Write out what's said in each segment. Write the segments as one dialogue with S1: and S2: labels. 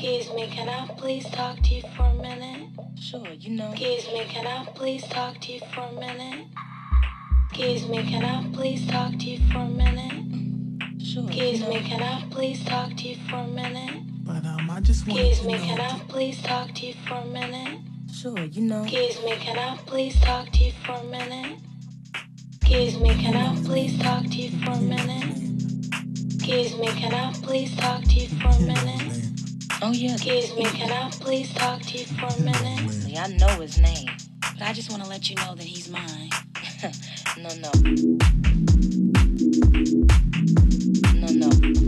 S1: Excuse me, can I please talk to you for a minute? Sure, you know. Excuse me, can I please talk to you for a minute? Excuse me, can I please talk to you for a minute? Sure. Excuse you know. me, can I please talk to you for a minute?
S2: But um, I just want Excuse me, can I please talk to you for a minute?
S1: Sure, you know. Excuse me, can I please talk to you for a minute? Excuse
S3: me, can I please talk to you for a minute? Excuse me, can I please talk to you for a minute?
S1: Oh, yeah. Excuse me, can I please talk to you
S3: for a minute?
S1: I know his name. But I just want to let you know that he's mine. no, no. No, no.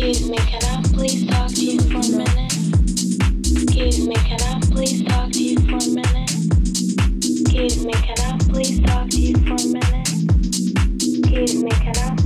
S1: Excuse me, can I please talk to you for a minute? Excuse me, can I please talk to you for a minute? Excuse me, can I